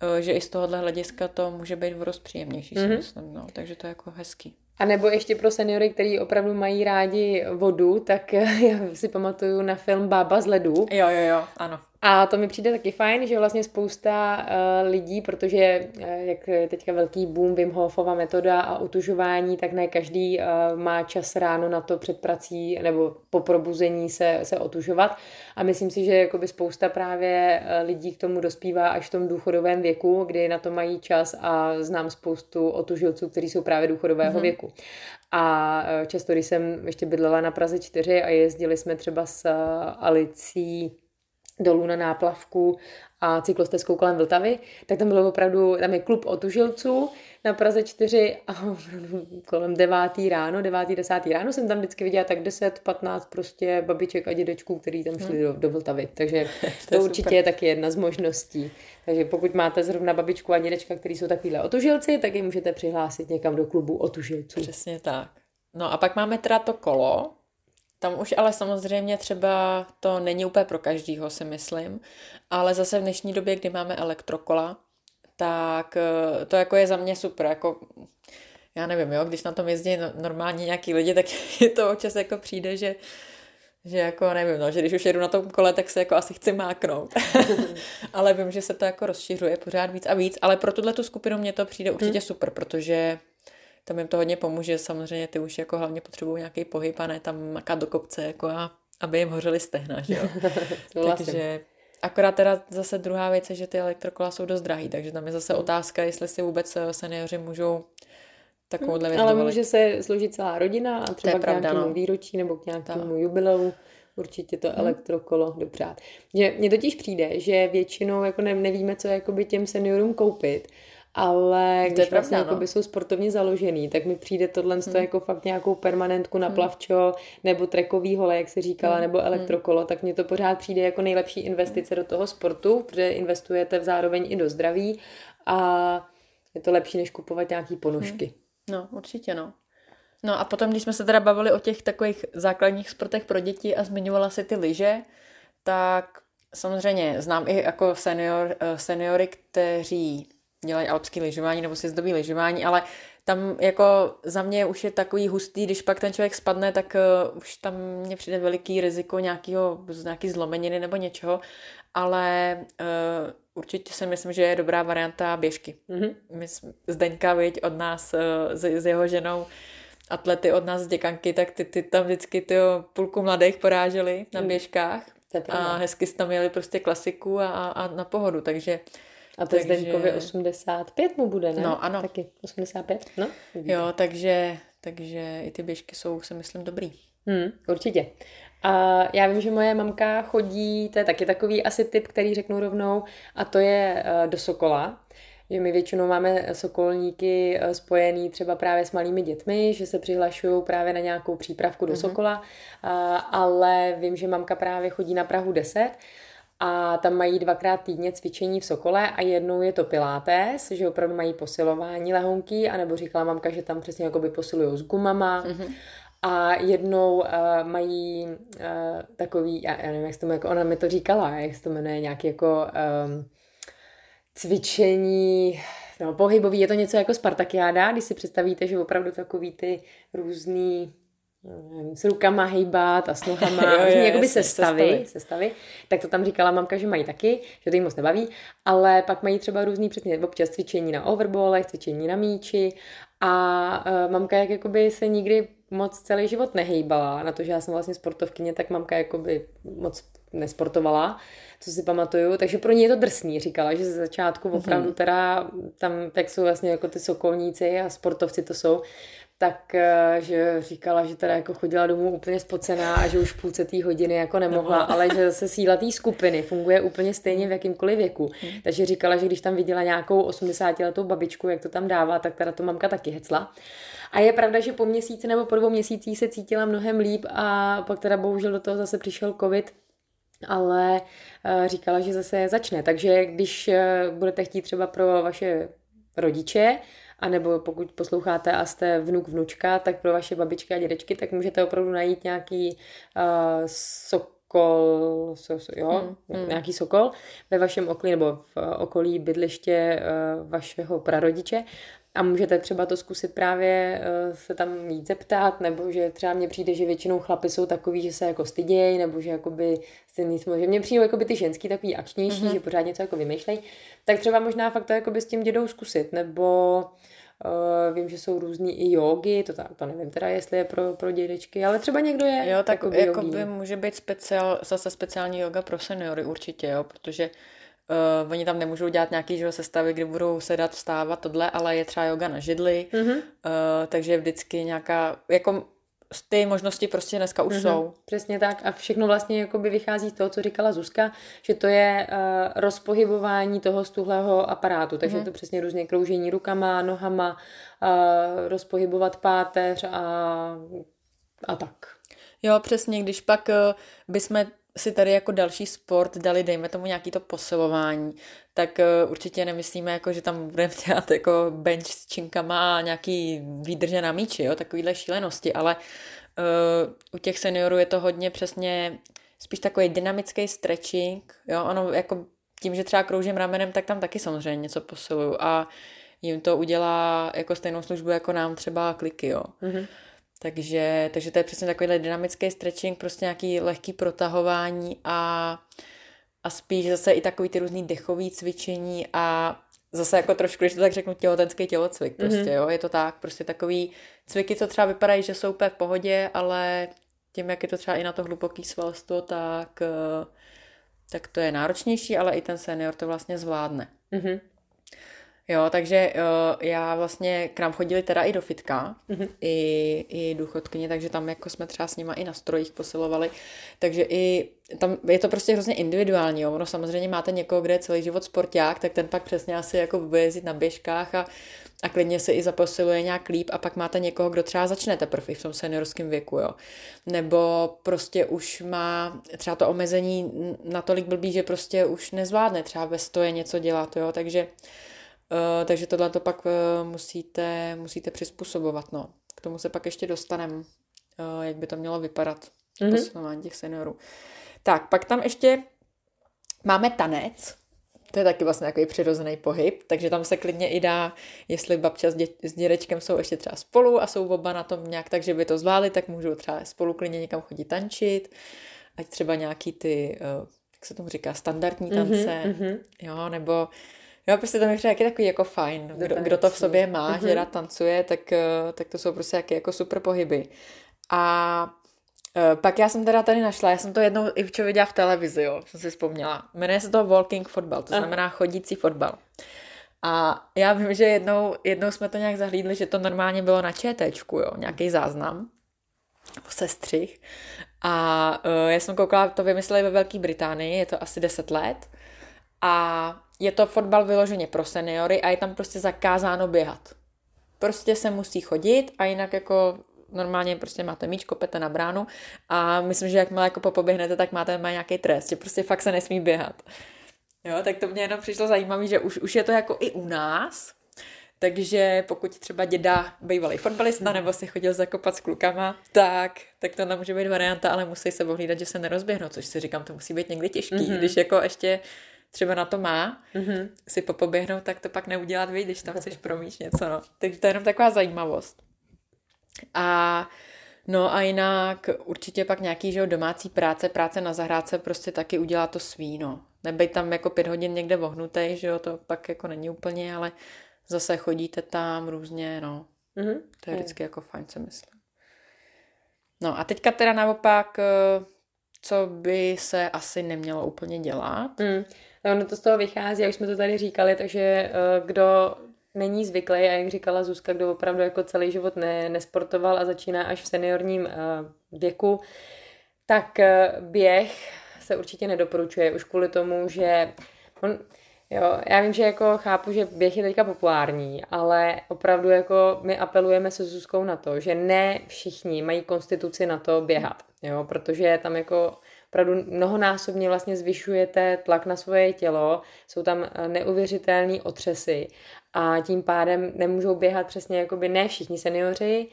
hmm. že i z tohohle hlediska to může být v příjemnější, hmm. si myslím, no. takže to je jako hezký. A nebo ještě pro seniory, kteří opravdu mají rádi vodu, tak já si pamatuju na film Bába z ledu. Jo, jo, jo, ano. A to mi přijde taky fajn, že vlastně spousta uh, lidí, protože uh, jak je teďka velký boom Wim Hofova metoda a utužování, tak ne každý uh, má čas ráno na to před prací nebo po probuzení se, se otužovat. A myslím si, že jakoby spousta právě lidí k tomu dospívá až v tom důchodovém věku, kdy na to mají čas a znám spoustu otužilců, kteří jsou právě důchodového mm-hmm. věku. A často, když jsem ještě bydlela na Praze 4 a jezdili jsme třeba s Alicí dolů na náplavku a cyklostezkou kolem Vltavy, tak tam bylo opravdu, tam je klub otužilců na Praze 4 a kolem 9. ráno, 9. 10. ráno jsem tam vždycky viděla tak 10, 15 prostě babiček a dědečků, který tam šli hmm. do, do Vltavy. Takže to, to určitě super. je taky jedna z možností. Takže pokud máte zrovna babičku a dědečka, který jsou takovýhle otužilci, tak je můžete přihlásit někam do klubu otužilců. Přesně tak. No a pak máme teda to kolo, tam už ale samozřejmě třeba to není úplně pro každýho, si myslím, ale zase v dnešní době, kdy máme elektrokola, tak eh, to jako je za mě super, jako já nevím, jo, když na tom jezdí normálně nějaký lidi, tak je to občas jako přijde, že že jako nevím, no, že když už jedu na tom kole, tak se jako asi chci máknout. ale vím, že se to jako rozšiřuje pořád víc a víc, ale pro tuhle tu skupinu mě to přijde určitě hmm. super, protože tam jim to hodně pomůže. Samozřejmě ty už jako hlavně potřebují nějaký pohyb a ne tam makat do kopce, jako a, aby jim hořely stehna, že jo. takže akorát teda zase druhá věc je, že ty elektrokola jsou dost drahý, takže tam je zase otázka, jestli si vůbec eh, seniori můžou takovouhle věc Ale dovolit. může se složit celá rodina a třeba k pravda, nějakému no. výročí nebo k nějakému jubileu určitě to hmm. elektrokolo dopřát. Mně totiž přijde, že většinou jako ne, nevíme, co jakoby těm seniorům koupit ale když pravda, vlastně no. jsou sportovně založený, tak mi přijde tohle hmm. jako fakt nějakou permanentku na hmm. plavčo, nebo trekový hole, jak se říkala, hmm. nebo hmm. elektrokolo, tak mně to pořád přijde jako nejlepší investice do toho sportu, protože investujete v zároveň i do zdraví a je to lepší, než kupovat nějaký ponožky. Hmm. No, určitě no. No a potom, když jsme se teda bavili o těch takových základních sportech pro děti a zmiňovala si ty lyže, tak samozřejmě znám i jako senior, eh, seniory, kteří dělají alpský lyžování nebo sjezdový lyžování, ale tam jako za mě už je takový hustý, když pak ten člověk spadne, tak uh, už tam mě přijde veliký riziko nějakého, nějaký zlomeniny nebo něčeho, ale uh, určitě si myslím, že je dobrá varianta běžky. Mm-hmm. My jsme, Zdeňka, viď, od nás uh, s, s jeho ženou, atlety od nás z děkanky, tak ty, ty tam vždycky ty půlku mladých poráželi na mhm. běžkách a hezky tam jeli prostě klasiku a, a na pohodu, takže a to takže... Zdeňkovi 85 mu bude, ne? No, ano. Taky 85, no. Jo, takže, takže i ty běžky jsou, si myslím, dobrý. Hmm, určitě. A já vím, že moje mamka chodí, to je taky takový asi typ, který řeknu rovnou, a to je uh, do Sokola. Že my většinou máme sokolníky uh, spojený třeba právě s malými dětmi, že se přihlašují právě na nějakou přípravku do mm-hmm. Sokola, uh, ale vím, že mamka právě chodí na Prahu 10 a tam mají dvakrát týdně cvičení v Sokole a jednou je to pilates, že opravdu mají posilování lehonky, anebo říkala mamka, že tam přesně jakoby posilují s gumama. Mm-hmm. A jednou uh, mají uh, takový, já, já nevím, jak se to jako ona mi to říkala, jak se to jmenuje, nějaký jako um, cvičení, no pohybový, je to něco jako Spartakiáda, když si představíte, že opravdu takový ty různý nevím, s rukama hejbat a s nohama, jo, je, jakoby sestavy, sestavy. sestavy, tak to tam říkala mamka, že mají taky, že to jim moc nebaví, ale pak mají třeba různý přesně občas cvičení na overballech, cvičení na míči a uh, mamka jak jakoby se nikdy moc celý život nehejbala, na to, že já jsem vlastně sportovkyně, tak mamka jakoby moc nesportovala, co si pamatuju, takže pro ně je to drsný, říkala, že ze začátku mhm. opravdu teda tam, tak jsou vlastně jako ty sokolníci a sportovci to jsou, tak eh, že říkala, že teda jako chodila domů úplně spocená a že už půlce té hodiny jako nemohla, ale že zase síla té skupiny funguje úplně stejně v jakýmkoliv věku. Hmm. Takže říkala, že když tam viděla nějakou 80-letou babičku, jak to tam dává, tak teda to mamka taky hecla. A je pravda, že po měsíci nebo po dvou měsících se cítila mnohem líp a pak teda bohužel do toho zase přišel covid, ale eh, říkala, že zase začne. Takže když eh, budete chtít třeba pro vaše rodiče a nebo pokud posloucháte a jste vnuk, vnučka, tak pro vaše babičky a dědečky, tak můžete opravdu najít nějaký uh, sokol, so, so, jo, hmm, hmm. nějaký sokol ve vašem okolí nebo v okolí bydliště uh, vašeho prarodiče a můžete třeba to zkusit právě uh, se tam jít zeptat, nebo že třeba mně přijde, že většinou chlapy jsou takový, že se jako stydějí, nebo že jakoby se nic že mně přijde jako by ty ženský takový akčnější, mm-hmm. že pořád něco jako vymýšlej, tak třeba možná fakt to jako by s tím dědou zkusit, nebo vím, že jsou různý i jogy, to, to nevím teda, jestli je pro, pro dědečky, ale třeba někdo je. Jo, tak jako by může být speciál, zase speciální yoga pro seniory určitě, jo, protože Uh, oni tam nemůžou dělat nějaký že, sestavy, kdy budou sedat, vstávat, tohle, ale je třeba yoga na židli, mm-hmm. uh, takže vždycky nějaká, jako ty možnosti prostě dneska už mm-hmm. jsou. Přesně tak a všechno vlastně jakoby vychází z toho, co říkala Zuzka, že to je uh, rozpohybování toho stuhlého aparátu, takže mm-hmm. to přesně různě kroužení rukama, nohama, uh, rozpohybovat páteř a, a tak. Jo, přesně, když pak uh, bychom si tady jako další sport dali, dejme tomu nějaký to posilování, tak uh, určitě nemyslíme, jako, že tam budeme dělat jako bench s činkama a nějaký výdrže na míči, jo, takovýhle šílenosti, ale uh, u těch seniorů je to hodně přesně spíš takový dynamický stretching, jo, ono jako tím, že třeba kroužím ramenem, tak tam taky samozřejmě něco posiluju a jim to udělá jako stejnou službu jako nám třeba kliky, jo. Mm-hmm. Takže, takže to je přesně takovýhle dynamický stretching, prostě nějaký lehký protahování a, a spíš zase i takový ty různý dechový cvičení a zase jako trošku, když to tak řeknu, těhotenský tělocvik prostě, mm-hmm. jo, je to tak, prostě takový cviky, co třeba vypadají, že jsou úplně v pohodě, ale tím, jak je to třeba i na to hluboký svalstvo, tak, eh, tak to je náročnější, ale i ten senior to vlastně zvládne. Mm-hmm. Jo, takže uh, já vlastně k nám chodili teda i do fitka, mm-hmm. i, i důchodkyně, takže tam jako jsme třeba s nima i na strojích posilovali, takže i tam je to prostě hrozně individuální, jo. ono samozřejmě máte někoho, kde je celý život sporták, tak ten pak přesně asi jako bude jezdit na běžkách a, a klidně se i zaposiluje nějak líp a pak máte někoho, kdo třeba začne teprve v tom seniorském věku, jo. Nebo prostě už má třeba to omezení natolik blbý, že prostě už nezvládne třeba ve stoje něco dělat, jo, takže Uh, takže tohle to pak uh, musíte, musíte přizpůsobovat. No. K tomu se pak ještě dostaneme, uh, jak by to mělo vypadat, mm-hmm. posilování těch seniorů. Tak, pak tam ještě máme tanec, to je taky vlastně takový přirozený pohyb, takže tam se klidně i dá, jestli babča s, dě- s dědečkem jsou ještě třeba spolu a jsou oba na tom nějak tak, že by to zvládli, tak můžou třeba spolu klidně někam chodit tančit, ať třeba nějaký ty, jak se tomu říká, standardní mhm, tance, mm-hmm. jo, nebo Jo, prostě to mi přijde taky takový jako fajn. Kdo, kdo to v sobě má, mm-hmm. že rád tancuje, tak, eh, tak to jsou prostě jaké jako super pohyby. A eh, pak já jsem teda tady našla, já jsem to jednou i včera viděla v televizi, jo, jsem si vzpomněla. Jmenuje se to walking football, to znamená chodící fotbal. A já vím, že jednou, jednou jsme to nějak zahlídli, že to normálně bylo na ČTčku, jo, nějaký záznam, sestřih. A uh, já jsem koukala, to vymysleli ve Velké Británii, je to asi 10 let. A je to fotbal vyloženě pro seniory a je tam prostě zakázáno běhat. Prostě se musí chodit a jinak jako normálně prostě máte míč, kopete na bránu a myslím, že jakmile jako popoběhnete, tak máte má nějaký trest, že prostě fakt se nesmí běhat. Jo, tak to mě jenom přišlo zajímavé, že už, už je to jako i u nás, takže pokud třeba děda bývalý fotbalista nebo si chodil zakopat s klukama, tak, tak to nemůže být varianta, ale musí se ohlídat, že se nerozběhnou, což si říkám, to musí být někdy těžký, mm-hmm. když jako ještě třeba na to má, mm-hmm. si popoběhnout, tak to pak neudělat vy, když tam chceš promít něco, no. Takže to je jenom taková zajímavost. A No a jinak určitě pak nějaký, že jo, domácí práce, práce na zahrádce prostě taky udělá to svý, no. Nebej tam jako pět hodin někde vohnutej, že jo, to pak jako není úplně, ale zase chodíte tam různě, no. Mm-hmm. To je vždycky jako fajn, co myslím. No a teďka teda naopak, eh, co by se asi nemělo úplně dělat? Mm. No, ono to z toho vychází, jak jsme to tady říkali, takže eh, kdo není zvyklý a jak říkala Zuzka, kdo opravdu jako celý život ne, nesportoval a začíná až v seniorním uh, věku, tak uh, běh se určitě nedoporučuje už kvůli tomu, že on, jo, já vím, že jako chápu, že běh je teďka populární, ale opravdu jako my apelujeme se Zuzkou na to, že ne všichni mají konstituci na to běhat, jo, protože tam jako opravdu mnohonásobně vlastně zvyšujete tlak na svoje tělo, jsou tam eh, neuvěřitelné otřesy a tím pádem nemůžou běhat přesně jakoby ne všichni seniori,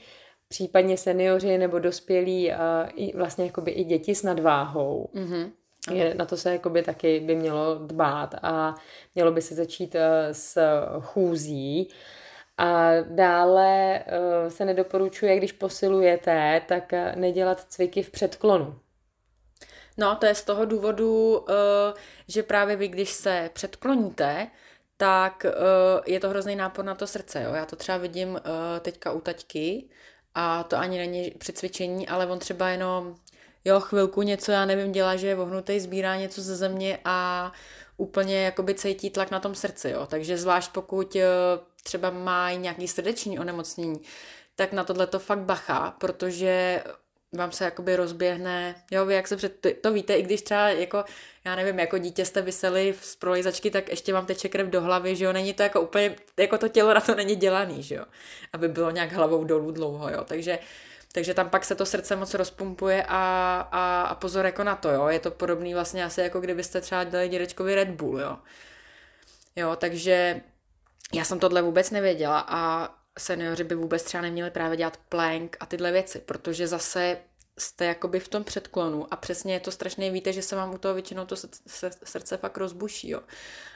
případně seniori nebo dospělí, uh, i vlastně jakoby i děti s nadváhou. Mm-hmm. Je, na to se jakoby taky by mělo dbát a mělo by se začít uh, s chůzí. A dále uh, se nedoporučuje, když posilujete, tak nedělat cviky v předklonu. No, to je z toho důvodu, že právě vy, když se předkloníte, tak uh, je to hrozný nápor na to srdce. Jo? Já to třeba vidím uh, teďka u taťky a to ani není při cvičení, ale on třeba jenom jo, chvilku něco, já nevím, dělá, že je vohnutý, sbírá něco ze země a úplně jakoby cítí tlak na tom srdci, jo. Takže zvlášť pokud třeba má nějaký srdeční onemocnění, tak na tohle to fakt bacha, protože vám se jakoby rozběhne, jo, vy jak se před, to víte, i když třeba jako, já nevím, jako dítě jste vyseli z prolejzačky, tak ještě vám teče krev do hlavy, že jo, není to jako úplně, jako to tělo na to není dělaný, že jo, aby bylo nějak hlavou dolů dlouho, jo, takže takže tam pak se to srdce moc rozpumpuje a, a, a pozor jako na to, jo. Je to podobný vlastně asi jako kdybyste třeba dali dědečkovi Red Bull, jo. Jo, takže já jsem tohle vůbec nevěděla a seniori by vůbec třeba neměli právě dělat plank a tyhle věci, protože zase jste jakoby v tom předklonu a přesně je to strašně, víte, že se vám u toho většinou to srdce fakt rozbuší, jo.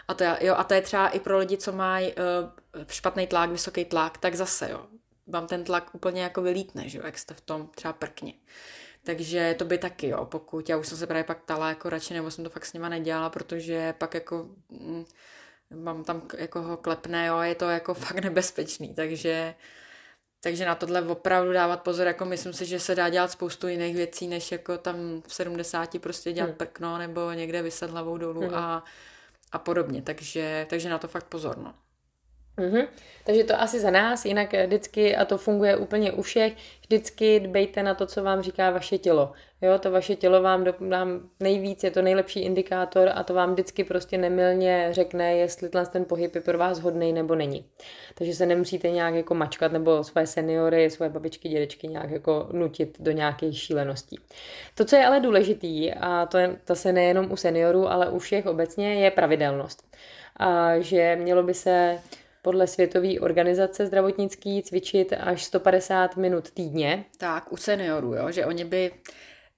A to, je, jo, a to je třeba i pro lidi, co mají uh, špatný tlak, vysoký tlak, tak zase, jo, vám ten tlak úplně jako vylítne, že jo, jak jste v tom třeba prkně. Takže to by taky, jo, pokud, já už jsem se právě pak ptala jako radši, nebo jsem to fakt s nima nedělala, protože pak jako... Mm, mám tam jako ho klepné, jo, je to jako fakt nebezpečný, takže takže na tohle opravdu dávat pozor, jako myslím si, že se dá dělat spoustu jiných věcí, než jako tam v 70 prostě dělat hmm. prkno nebo někde vyset hlavou dolů hmm. a, a podobně, takže, takže na to fakt pozor, no. Mm-hmm. Takže to asi za nás, jinak vždycky, a to funguje úplně u všech, vždycky dbejte na to, co vám říká vaše tělo. Jo, to vaše tělo vám, do, vám nejvíc, je to nejlepší indikátor a to vám vždycky prostě nemilně řekne, jestli ten pohyb je pro vás hodný nebo není. Takže se nemusíte nějak jako mačkat nebo svoje seniory, svoje babičky, dědečky nějak jako nutit do nějakých šíleností. To, co je ale důležitý, a to je zase nejenom u seniorů, ale u všech obecně, je pravidelnost. A že mělo by se podle Světové organizace zdravotnický cvičit až 150 minut týdně. Tak, u seniorů, jo, že oni by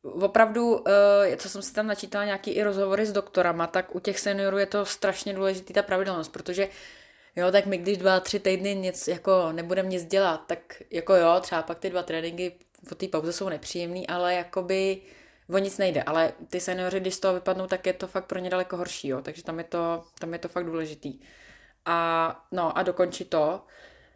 opravdu, eh, co jsem si tam načítala nějaký i rozhovory s doktorama, tak u těch seniorů je to strašně důležitý ta pravidelnost, protože jo, tak my když dva, tři týdny nic, jako nebudeme nic dělat, tak jako jo, třeba pak ty dva tréninky po té pauze jsou nepříjemný, ale jakoby o nic nejde, ale ty seniori, když z toho vypadnou, tak je to fakt pro ně daleko horší, jo, takže tam je to, tam je to fakt důležitý a, no, a dokončit to.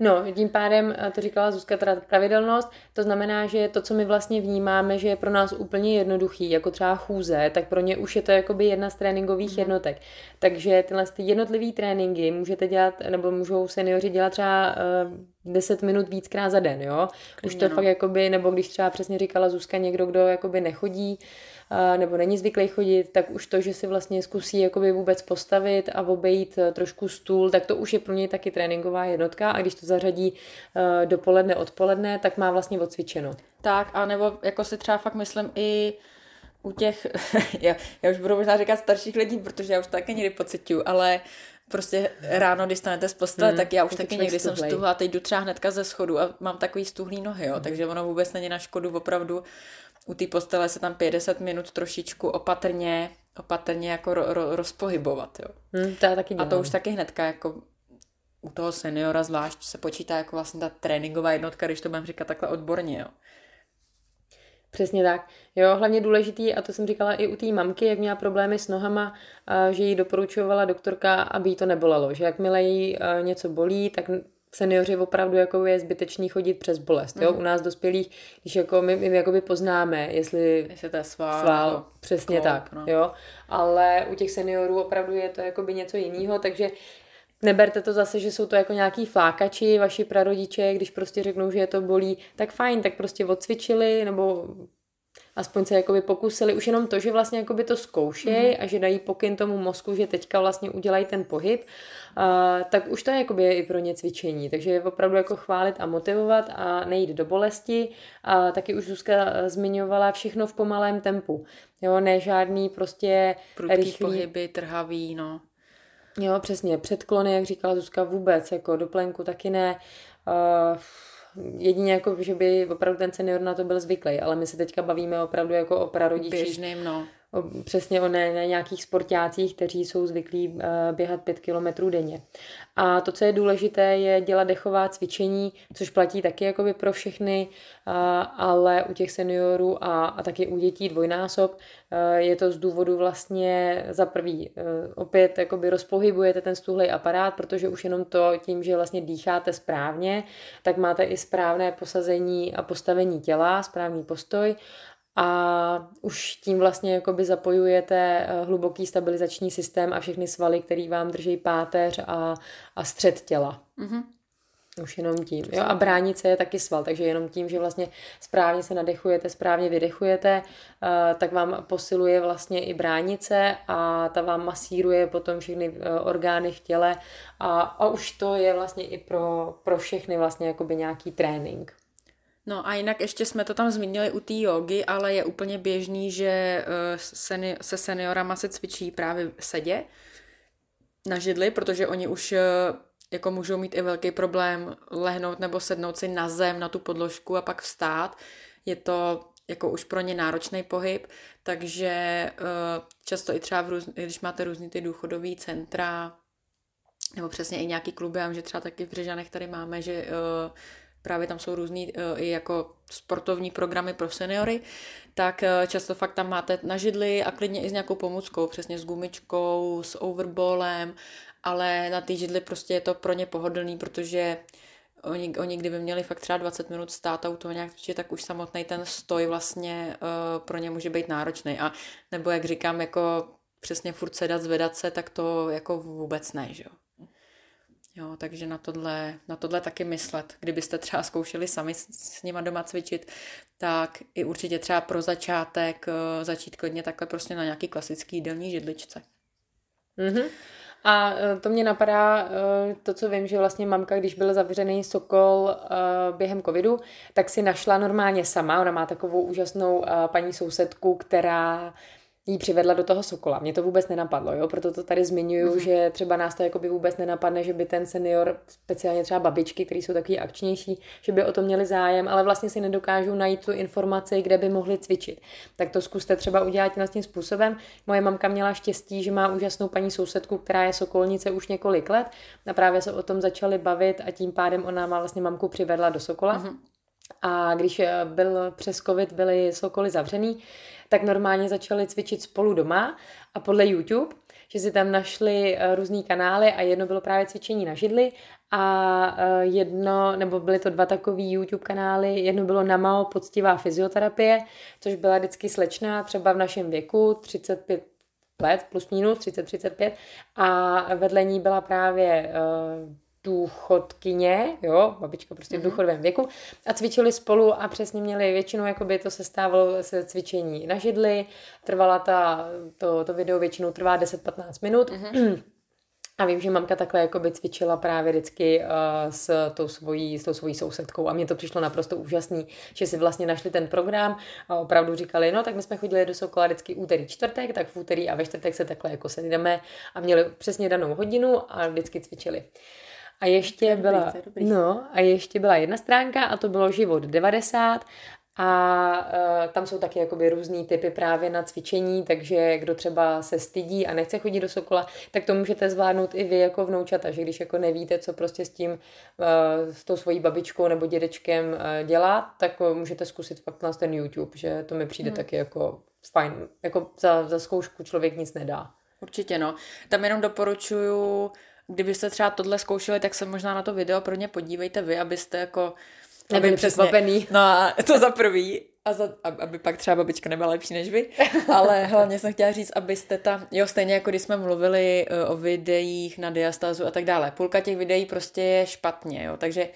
No, tím pádem, to říkala Zuzka, teda pravidelnost, to znamená, že to, co my vlastně vnímáme, že je pro nás úplně jednoduchý, jako třeba chůze, tak pro ně už je to jakoby jedna z tréninkových mm. jednotek. Takže tyhle ty jednotlivý tréninky můžete dělat, nebo můžou seniori dělat třeba uh, 10 minut víckrát za den, jo? Už to no. fakt jakoby, nebo když třeba přesně říkala Zuzka, někdo, kdo jakoby nechodí, nebo není zvyklý chodit, tak už to, že si vlastně zkusí jakoby vůbec postavit a obejít e, trošku stůl, tak to už je pro něj taky tréninková jednotka a když to zařadí e, dopoledne, odpoledne, tak má vlastně odcvičeno. Tak, a nebo jako si třeba fakt myslím i u těch, já, já už budu možná říkat starších lidí, protože já už taky někdy pocituju, ale prostě ráno, když stanete z postele, hmm, tak já už taky někdy stuhlej. jsem stuhla, teď jdu třeba hnedka ze schodu a mám takový stuhlý nohy, jo, hmm. takže ono vůbec není na škodu opravdu u té postele se tam 50 minut trošičku opatrně, opatrně jako ro, ro, rozpohybovat, jo. Hmm, to taky A to už taky hnedka jako u toho seniora zvlášť se počítá jako vlastně ta tréninková jednotka, když to budeme říkat takhle odborně, jo. Přesně tak. Jo, hlavně důležitý, a to jsem říkala i u té mamky, jak měla problémy s nohama, že jí doporučovala doktorka, aby jí to nebolelo. Že jakmile jí něco bolí, tak seniori opravdu jako je zbytečný chodit přes bolest. Jo? Mhm. U nás dospělých, když jako my, my jakoby poznáme, jestli, jestli to je sval, sval přesně klop, tak, no. jo. Ale u těch seniorů opravdu je to jakoby něco jiného, takže neberte to zase, že jsou to jako nějaký flákači, vaši prarodiče, když prostě řeknou, že je to bolí, tak fajn, tak prostě odcvičili, nebo aspoň se jakoby pokusili, už jenom to, že vlastně jakoby to zkoušejí mm-hmm. a že dají pokyn tomu mozku, že teďka vlastně udělají ten pohyb, uh, tak už to je jakoby i pro ně cvičení, takže je opravdu jako chválit a motivovat a nejít do bolesti a taky už Zuzka zmiňovala všechno v pomalém tempu, jo, ne žádný prostě Prudký rychlý... pohyby, trhavý, no. Jo, přesně, předklony, jak říkala Zuzka, vůbec, jako do plenku taky ne, uh, jedině jako, že by opravdu ten senior na to byl zvyklý, ale my se teďka bavíme opravdu jako o prarodičích. Běžným, no přesně o ne, ne nějakých sportácích, kteří jsou zvyklí uh, běhat pět kilometrů denně. A to, co je důležité, je dělat dechová cvičení, což platí taky jakoby pro všechny, uh, ale u těch seniorů a, a taky u dětí dvojnásob uh, je to z důvodu vlastně za prvý opět jakoby rozpohybujete ten stuhlej aparát, protože už jenom to tím, že vlastně dýcháte správně, tak máte i správné posazení a postavení těla, správný postoj a už tím vlastně jakoby zapojujete eh, hluboký stabilizační systém a všechny svaly, který vám drží páteř a, a střed těla. Mm-hmm. Už jenom tím. Jo, a bránice je taky sval, takže jenom tím, že vlastně správně se nadechujete, správně vydechujete, eh, tak vám posiluje vlastně i bránice a ta vám masíruje potom všechny eh, orgány v těle a, a už to je vlastně i pro, pro všechny vlastně jakoby nějaký trénink. No a jinak ještě jsme to tam zmínili u té jogy, ale je úplně běžný, že eh, se seniorama se cvičí právě sedě na židli, protože oni už eh, jako můžou mít i velký problém lehnout nebo sednout si na zem, na tu podložku a pak vstát. Je to jako už pro ně náročný pohyb, takže eh, často i třeba, v růz, když máte různý ty důchodové centra, nebo přesně i nějaký kluby, že třeba taky v Břežanech tady máme, že právě tam jsou různý uh, i jako sportovní programy pro seniory, tak uh, často fakt tam máte na židli a klidně i s nějakou pomůckou, přesně s gumičkou, s overballem, ale na té židli prostě je to pro ně pohodlný, protože oni, oni kdyby měli fakt třeba 20 minut stát a u toho nějak tak už samotný ten stoj vlastně uh, pro ně může být náročný. A nebo jak říkám, jako přesně furt sedat, zvedat se, tak to jako vůbec ne, že jo. Jo, takže na tohle, na tohle taky myslet. Kdybyste třeba zkoušeli sami s, s nima doma cvičit, tak i určitě třeba pro začátek uh, začít klidně takhle prostě na nějaký klasický jídelní židličce. Mm-hmm. A eh, to mě napadá, eh, to, co vím, že vlastně mamka, když byl zavřený Sokol během covidu, tak si našla normálně sama, ona má takovou úžasnou paní sousedku, která jí přivedla do toho Sokola. Mě to vůbec nenapadlo, jo? proto to tady zmiňuju, mm-hmm. že třeba nás to jakoby vůbec nenapadne, že by ten senior, speciálně třeba babičky, které jsou takový akčnější, že by o to měli zájem, ale vlastně si nedokážou najít tu informaci, kde by mohli cvičit. Tak to zkuste třeba udělat tím způsobem. Moje mamka měla štěstí, že má úžasnou paní sousedku, která je sokolnice už několik let a právě se o tom začali bavit a tím pádem ona má vlastně mamku přivedla do Sokola. Mm-hmm. A když byl přes covid, byly sokoly zavřený, tak normálně začali cvičit spolu doma a podle YouTube, že si tam našli eh, různý kanály a jedno bylo právě cvičení na židli a eh, jedno, nebo byly to dva takový YouTube kanály, jedno bylo Namao poctivá fyzioterapie, což byla vždycky slečná, třeba v našem věku, 35 let, plus minus, 30-35 a vedle ní byla právě uh, důchodkyně, jo, babička prostě v mhm. důchodovém věku a cvičili spolu a přesně měli většinou, jakoby to se stávalo se cvičení na židli, trvala ta, to, to video většinou trvá 10-15 minut mm-hmm. A vím, že mamka takhle jakoby cvičila právě vždycky uh, s, tou svojí, s tou svojí sousedkou a mně to přišlo naprosto úžasný, že si vlastně našli ten program a opravdu říkali, no tak my jsme chodili do Sokola vždycky úterý, čtvrtek, tak v úterý a ve čtvrtek se takhle jako sedíme a měli přesně danou hodinu a vždycky cvičili. A ještě byla, no, a ještě byla jedna stránka a to bylo Život 90 A uh, tam jsou taky jakoby různý typy právě na cvičení, takže kdo třeba se stydí a nechce chodit do Sokola, tak to můžete zvládnout i vy jako vnoučata, že když jako nevíte, co prostě s tím, uh, s tou svojí babičkou nebo dědečkem uh, dělat, tak uh, můžete zkusit fakt na ten YouTube, že to mi přijde hmm. taky jako fajn. Jako za, za zkoušku člověk nic nedá. Určitě no. Tam jenom doporučuju, kdybyste třeba tohle zkoušeli, tak se možná na to video pro ně podívejte vy, abyste jako Nebyli překvapený. No a to za prvý. A za, aby pak třeba babička nebyla lepší než vy. Ale hlavně jsem chtěla říct, abyste tam, jo, stejně jako když jsme mluvili e, o videích na diastázu a tak dále. Půlka těch videí prostě je špatně, jo, takže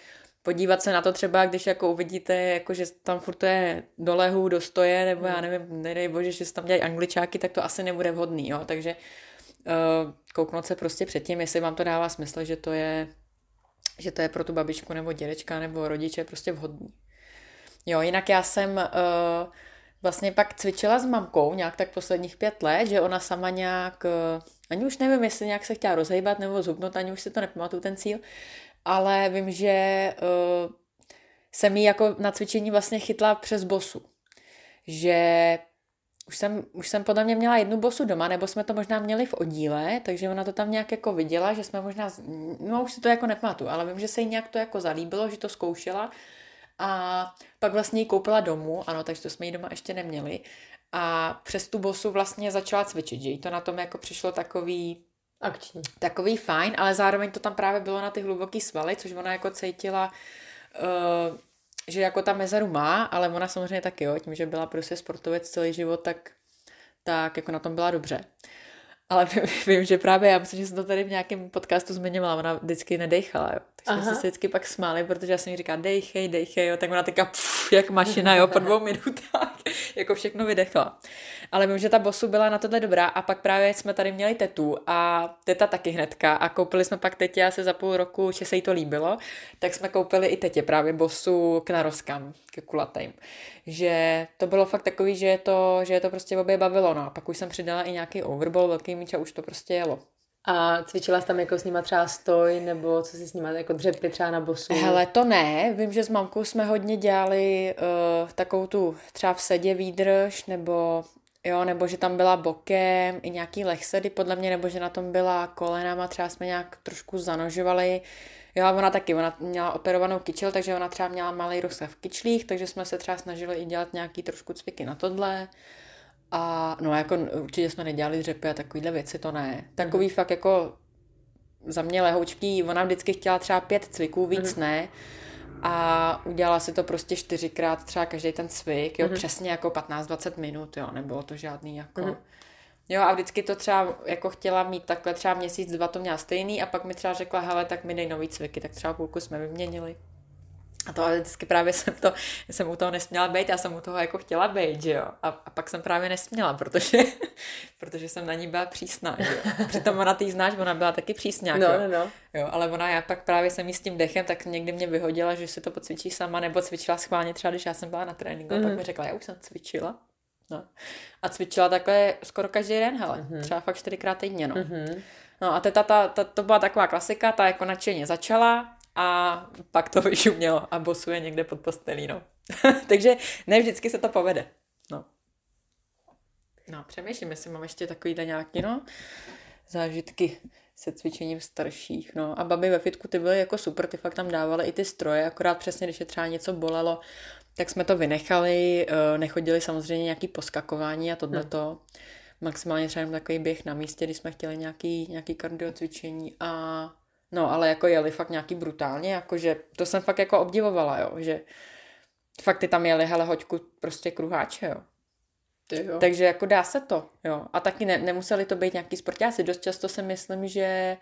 podívat se na to třeba, když jako uvidíte, jako že tam furt je do lehu, do stoje, nebo já nevím, nedej bože, že se tam dělají angličáky, tak to asi nebude vhodný, jo, takže uh, kouknout se prostě předtím, jestli vám to dává smysl, že to je že to je pro tu babičku nebo dědečka nebo rodiče prostě vhodný. Jo, jinak já jsem uh, vlastně pak cvičila s mamkou nějak tak posledních pět let, že ona sama nějak, uh, ani už nevím, jestli nějak se chtěla rozhejbat nebo zhubnout, ani už si to nepamatuju ten cíl, ale vím, že uh, jsem jí jako na cvičení vlastně chytla přes bosu. Že už jsem, už jsem podle mě měla jednu bosu doma, nebo jsme to možná měli v oddíle, takže ona to tam nějak jako viděla, že jsme možná, no už si to jako nepamatuju, ale vím, že se jí nějak to jako zalíbilo, že to zkoušela a pak vlastně ji koupila domů, ano, takže to jsme ji doma ještě neměli a přes tu bosu vlastně začala cvičit, že jí to na tom jako přišlo takový akční. Takový fajn, ale zároveň to tam právě bylo na ty hluboký svaly, což ona jako cítila uh, že jako ta mezeru má, ale ona samozřejmě taky, jo, tím, že byla prostě sportovec celý život, tak, tak jako na tom byla dobře. Ale vím, že právě já myslím, že jsem to tady v nějakém podcastu zmiňovala, ona vždycky nedejchala, jo. Takže jsme se vždycky pak smáli, protože já jsem jí říkala, dejchej, dejchej, jo, tak ona teďka pff, jak mašina, jo, po dvou minutách, jako všechno vydechla. Ale vím, že ta bosu byla na tohle dobrá a pak právě jsme tady měli tetu a teta taky hnedka a koupili jsme pak tetě asi za půl roku, že se jí to líbilo, tak jsme koupili i tetě právě bosu k naroskám, ke kulatým. Že to bylo fakt takový, že je to, že je to prostě obě bavilo, no a pak už jsem přidala i nějaký overball, velký míč a už to prostě jelo. A cvičila jsi tam jako s nima třeba stoj, nebo co si s nima, jako dřepy třeba na bosu? Hele, to ne. Vím, že s mamkou jsme hodně dělali uh, takovou tu třeba v sedě výdrž, nebo jo, nebo že tam byla bokem i nějaký lehsedy podle mě, nebo že na tom byla kolenama, třeba jsme nějak trošku zanožovali. Jo, ona taky, ona měla operovanou kyčel, takže ona třeba měla malý rozsah v kyčlích, takže jsme se třeba snažili i dělat nějaký trošku cviky na tohle. A no jako určitě jsme nedělali dřepy a takovýhle věci, to ne. Takový mm. fakt jako za mě lehoučký, ona vždycky chtěla třeba pět cviků, víc mm. ne. A udělala si to prostě čtyřikrát třeba každý ten cvik, jo, mm. přesně jako 15-20 minut, jo, nebylo to žádný jako... Mm. Jo, a vždycky to třeba jako chtěla mít takhle třeba měsíc, dva to měla stejný a pak mi třeba řekla, hele, tak mi dej nový cviky, tak třeba půlku jsme vyměnili. A to ale vždycky právě jsem to, jsem u toho nesměla být, já jsem u toho jako chtěla být, že jo. A, a pak jsem právě nesměla, protože, protože jsem na ní byla přísná, že jo. Přitom ona tý znáš, ona byla taky přísná, no, no, no. jo. ale ona, já pak právě jsem jí s tím dechem, tak někdy mě vyhodila, že si to pocvičí sama, nebo cvičila schválně třeba, když já jsem byla na tréninku, mm-hmm. a pak mhm. mi řekla, já už jsem cvičila. No. A cvičila takhle skoro každý den, hele, mm-hmm. třeba fakt čtyřikrát týdně, no. Mm-hmm. No a teta, ta, ta, to byla taková klasika, ta jako nadšeně začala, a pak to vyšumělo a bosuje někde pod postelí, no. Takže ne vždycky se to povede, no. No, přemýšlím, jestli mám ještě takovýhle nějaký, no, zážitky se cvičením starších, no. A babi ve fitku ty byly jako super, ty fakt tam dávaly i ty stroje, akorát přesně, když je třeba něco bolelo, tak jsme to vynechali, eh, nechodili samozřejmě nějaký poskakování a tohleto. Hmm. Maximálně třeba takový běh na místě, když jsme chtěli nějaký, nějaký kardio cvičení a No, ale jako jeli fakt nějaký brutálně, jakože to jsem fakt jako obdivovala, jo, že fakt ty tam jeli, hele, hoďku prostě kruháče, jo. Ty jo. Takže jako dá se to, jo. A taky ne, nemuseli to být nějaký sportáci. Dost často si myslím, že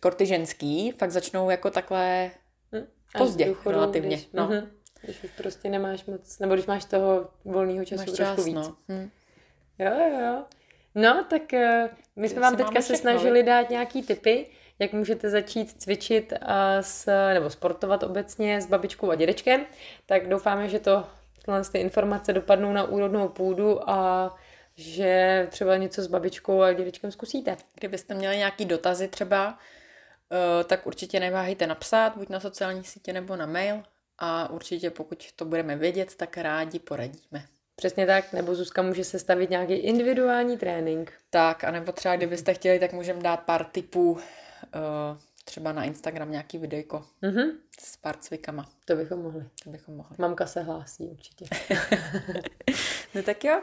korty ženský fakt začnou jako takhle hm, pozdě důchodu, relativně. Když, no. Uh-huh. Když už prostě nemáš moc, nebo když máš toho volného času máš trošku čas, víc. No. Hm. Jo, jo, jo. No, tak uh, my jsme vám teďka se snažili dát nějaký typy, jak můžete začít cvičit s, nebo sportovat obecně s babičkou a dědečkem, tak doufáme, že to ty informace dopadnou na úrodnou půdu a že třeba něco s babičkou a dědečkem zkusíte. Kdybyste měli nějaký dotazy třeba, eh, tak určitě neváhejte napsat, buď na sociální sítě nebo na mail a určitě pokud to budeme vědět, tak rádi poradíme. Přesně tak, nebo Zuzka může sestavit nějaký individuální trénink. Tak, anebo třeba kdybyste chtěli, tak můžeme dát pár tipů, uh, třeba na Instagram nějaký videjko Mhm. s pár cvikama. To bychom mohli. To bychom mohli. Mamka se hlásí určitě. No tak jo.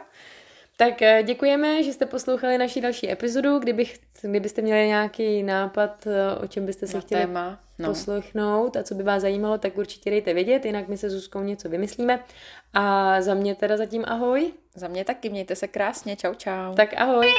tak eh, děkujeme, že jste poslouchali naši další epizodu. Kdybych, kdybyste měli nějaký nápad, eh, o čem byste se Na chtěli téma. No. poslechnout a co by vás zajímalo, tak určitě dejte vědět, jinak my se Zuzkou něco vymyslíme. A za mě teda zatím ahoj. Za mě taky, mějte se krásně, čau čau. Tak ahoj.